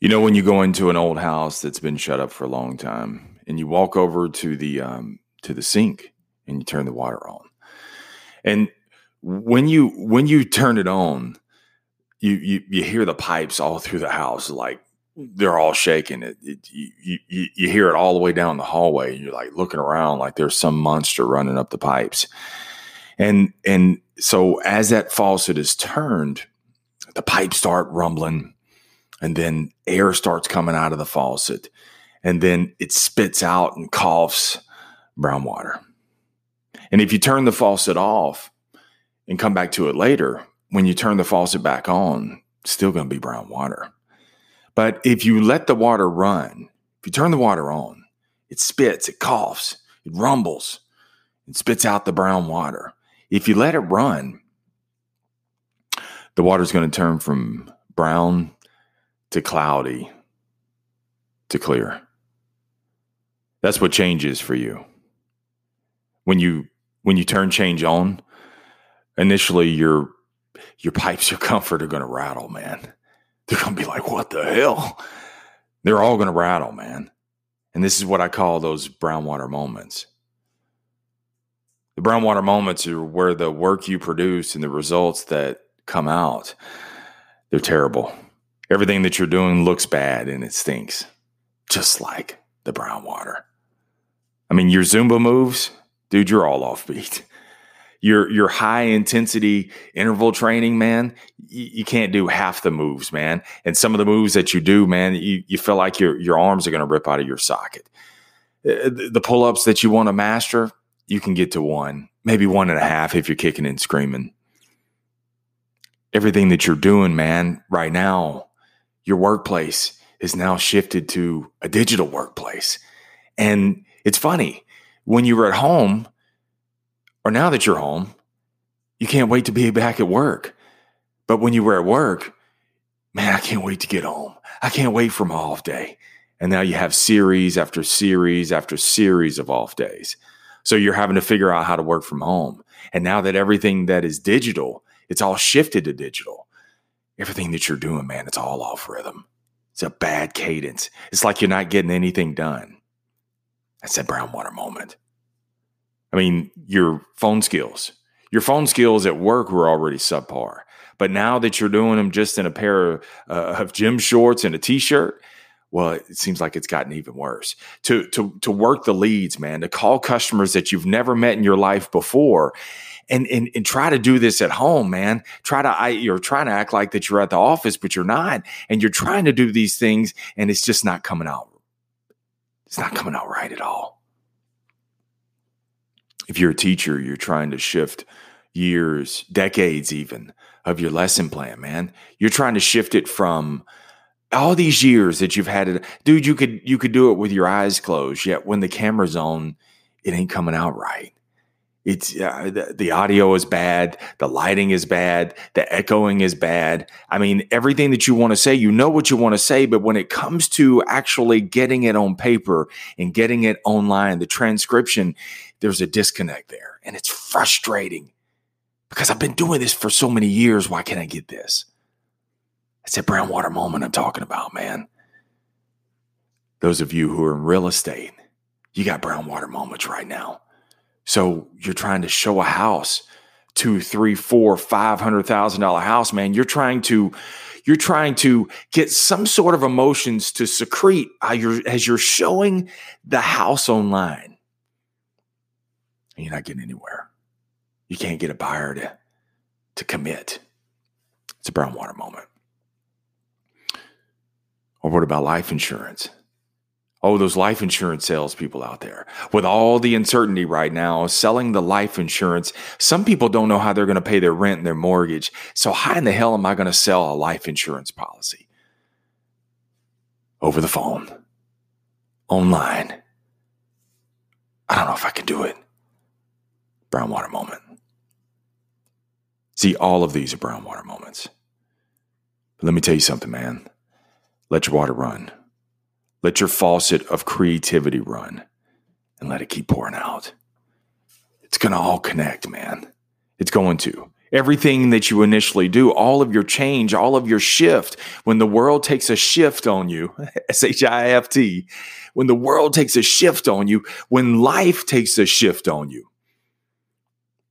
You know, when you go into an old house that's been shut up for a long time, and you walk over to the um, to the sink and you turn the water on, and when you when you turn it on, you you, you hear the pipes all through the house, like they're all shaking. It, it you, you you hear it all the way down the hallway, and you're like looking around like there's some monster running up the pipes, and and so as that faucet is turned, the pipes start rumbling and then air starts coming out of the faucet and then it spits out and coughs brown water. And if you turn the faucet off and come back to it later, when you turn the faucet back on, still going to be brown water. But if you let the water run, if you turn the water on, it spits, it coughs, it rumbles, it spits out the brown water. If you let it run, the water's going to turn from brown to cloudy to clear. That's what changes for you. When you when you turn change on, initially your your pipes, your comfort are going to rattle, man. They're going to be like, "What the hell?" They're all going to rattle, man. And this is what I call those brown water moments. The brown water moments are where the work you produce and the results that come out, they're terrible everything that you're doing looks bad and it stinks, just like the brown water. I mean, your Zumba moves, dude, you're all offbeat. Your your high intensity interval training, man, you, you can't do half the moves, man. And some of the moves that you do, man, you, you feel like your your arms are going to rip out of your socket. Uh, the pull ups that you want to master, you can get to one, maybe one and a half if you're kicking and screaming. Everything that you're doing, man, right now, your workplace is now shifted to a digital workplace. And it's funny when you were at home, or now that you're home, you can't wait to be back at work. But when you were at work, man, I can't wait to get home. I can't wait for my off day. And now you have series after series after series of off days. So you're having to figure out how to work from home. And now that everything that is digital, it's all shifted to digital everything that you're doing, man, it's all off rhythm. It's a bad cadence. It's like you're not getting anything done. That's that brown water moment. I mean, your phone skills, your phone skills at work were already subpar. But now that you're doing them just in a pair of, uh, of gym shorts and a t-shirt, well, it seems like it's gotten even worse. To to to work the leads, man, to call customers that you've never met in your life before and, and, and try to do this at home, man. Try to, I, you're trying to act like that you're at the office, but you're not. And you're trying to do these things and it's just not coming out. It's not coming out right at all. If you're a teacher, you're trying to shift years, decades even of your lesson plan, man. You're trying to shift it from all these years that you've had it. Dude, you could, you could do it with your eyes closed. Yet when the camera's on, it ain't coming out right. It's uh, the, the audio is bad, the lighting is bad, the echoing is bad. I mean, everything that you want to say, you know what you want to say, but when it comes to actually getting it on paper and getting it online, the transcription, there's a disconnect there, and it's frustrating because I've been doing this for so many years. Why can't I get this? It's that brown water moment I'm talking about, man. Those of you who are in real estate, you got brown water moments right now so you're trying to show a house, two, three, four, five hundred thousand dollar house, man. You're trying to you're trying to get some sort of emotions to secrete uh, you're, as you're showing the house online. And you're not getting anywhere. You can't get a buyer to, to commit. It's a brown water moment. Or what about life insurance? Oh, those life insurance salespeople out there with all the uncertainty right now, selling the life insurance. Some people don't know how they're going to pay their rent and their mortgage. So, how in the hell am I going to sell a life insurance policy? Over the phone, online. I don't know if I can do it. Brown water moment. See, all of these are brown water moments. But let me tell you something, man. Let your water run. Let your faucet of creativity run and let it keep pouring out. It's going to all connect, man. It's going to. Everything that you initially do, all of your change, all of your shift, when the world takes a shift on you, S H I F T, when the world takes a shift on you, when life takes a shift on you,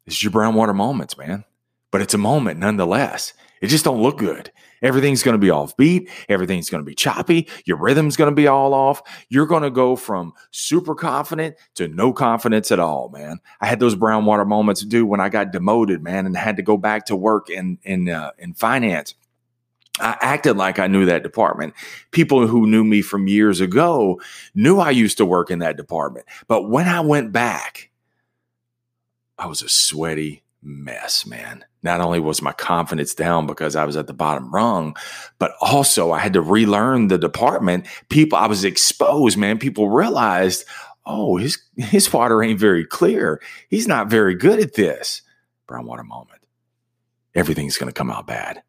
it's your brown water moments, man. But it's a moment nonetheless. It just don't look good. Everything's going to be off beat. Everything's going to be choppy. Your rhythm's going to be all off. You're going to go from super confident to no confidence at all, man. I had those brown water moments, dude, when I got demoted, man, and had to go back to work in in uh, in finance. I acted like I knew that department. People who knew me from years ago knew I used to work in that department. But when I went back, I was a sweaty mess, man. Not only was my confidence down because I was at the bottom rung, but also I had to relearn the department. People, I was exposed, man. People realized, oh, his his water ain't very clear. He's not very good at this. Brown water moment. Everything's to come out bad.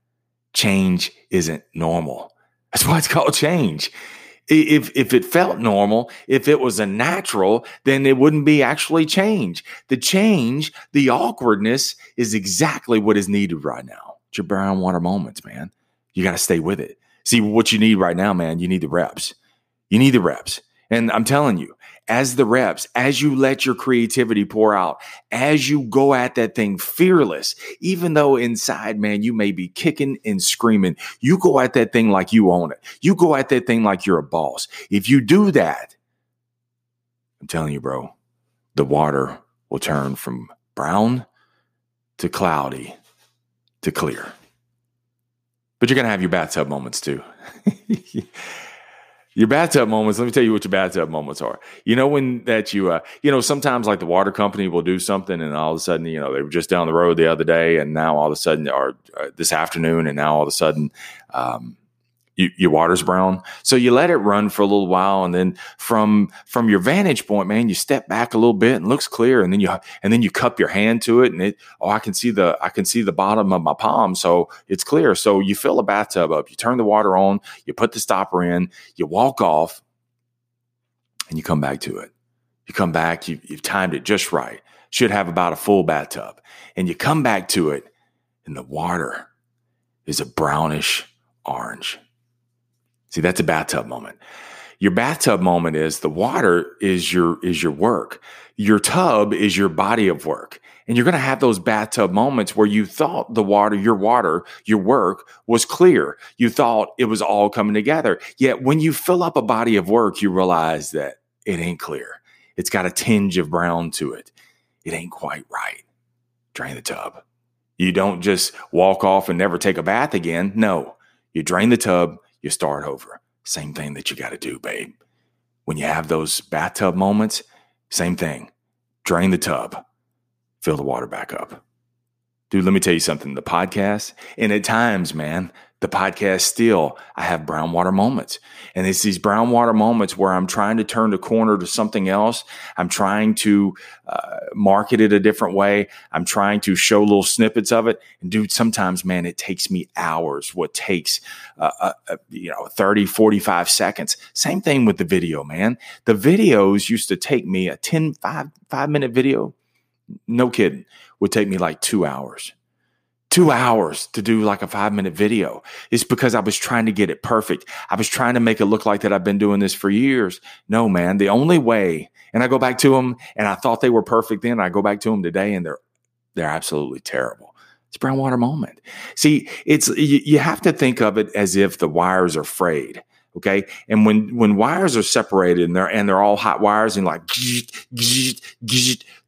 Change isn't normal. That's why it's called change if if it felt normal, if it was a natural, then it wouldn't be actually change. The change, the awkwardness is exactly what is needed right now. It's your brown water moments, man. You got to stay with it. See what you need right now, man. You need the reps. You need the reps. And I'm telling you, as the reps, as you let your creativity pour out, as you go at that thing fearless, even though inside, man, you may be kicking and screaming, you go at that thing like you own it. You go at that thing like you're a boss. If you do that, I'm telling you, bro, the water will turn from brown to cloudy to clear. But you're going to have your bathtub moments too. your bathtub moments let me tell you what your bathtub moments are. You know when that you uh you know sometimes like the water company will do something and all of a sudden you know they were just down the road the other day and now all of a sudden or uh, this afternoon and now all of a sudden um you, your water's brown. So you let it run for a little while, and then from from your vantage point, man, you step back a little bit and looks clear, and then you and then you cup your hand to it, and it oh, I can see the I can see the bottom of my palm, so it's clear. So you fill a bathtub up, you turn the water on, you put the stopper in, you walk off, and you come back to it. You come back, you, you've timed it just right. Should have about a full bathtub, and you come back to it, and the water is a brownish orange. See, that's a bathtub moment. Your bathtub moment is the water is your is your work. Your tub is your body of work. And you're going to have those bathtub moments where you thought the water, your water, your work was clear. You thought it was all coming together. Yet when you fill up a body of work, you realize that it ain't clear. It's got a tinge of brown to it. It ain't quite right. Drain the tub. You don't just walk off and never take a bath again. No, you drain the tub, you start over. Same thing that you got to do, babe. When you have those bathtub moments, same thing. Drain the tub, fill the water back up. Dude, let me tell you something. The podcast, and at times, man, the podcast still, I have brown water moments. And it's these brown water moments where I'm trying to turn the corner to something else. I'm trying to uh, market it a different way. I'm trying to show little snippets of it. And dude, sometimes, man, it takes me hours. What takes, uh, uh, uh you know, 30, 45 seconds. Same thing with the video, man. The videos used to take me a 10, five, five minute video. No kidding. Would take me like two hours two hours to do like a five minute video. It's because I was trying to get it perfect. I was trying to make it look like that I've been doing this for years. No, man, the only way, and I go back to them and I thought they were perfect then. I go back to them today and they're, they're absolutely terrible. It's brown water moment. See, it's, you, you have to think of it as if the wires are frayed. Okay. And when, when wires are separated and they're, and they're all hot wires and like,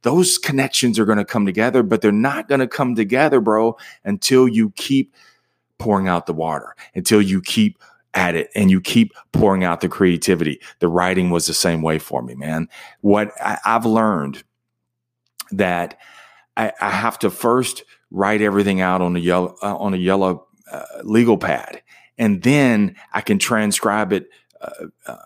those connections are going to come together, but they're not going to come together, bro, until you keep pouring out the water, until you keep at it and you keep pouring out the creativity. The writing was the same way for me, man. What I, have learned that I, I, have to first write everything out on a yellow, uh, on a yellow uh, legal pad and then I can transcribe it uh, uh,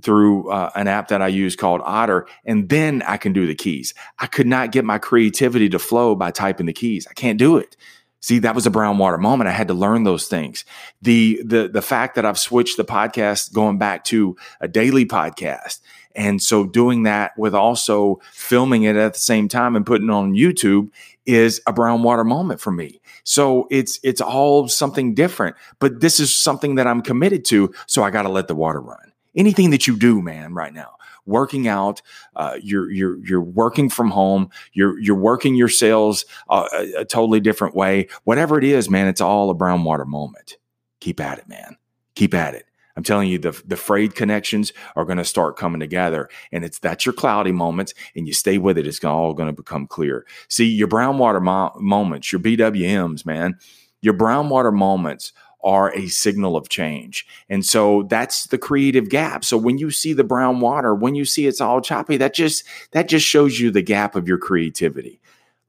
through uh, an app that I use called Otter, and then I can do the keys. I could not get my creativity to flow by typing the keys. I can't do it. See, that was a brown water moment. I had to learn those things. The the the fact that I've switched the podcast going back to a daily podcast. And so doing that with also filming it at the same time and putting it on YouTube is a brown water moment for me. So it's it's all something different, but this is something that I'm committed to, so I got to let the water run. Anything that you do, man, right now, working out, uh, you're you're you're working from home, you're you're working your sales uh, a, a totally different way. Whatever it is, man, it's all a brown water moment. Keep at it, man. Keep at it. I'm telling you, the the frayed connections are going to start coming together, and it's that's your cloudy moments, and you stay with it. It's all going to become clear. See, your brown water mo- moments, your BWMs, man, your brown water moments are a signal of change. And so that's the creative gap. So when you see the brown water, when you see it's all choppy, that just that just shows you the gap of your creativity.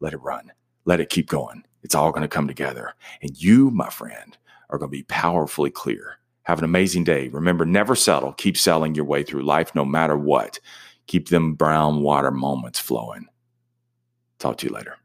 Let it run. Let it keep going. It's all going to come together. And you, my friend, are going to be powerfully clear. Have an amazing day. Remember, never settle. Keep selling your way through life no matter what. Keep them brown water moments flowing. Talk to you later.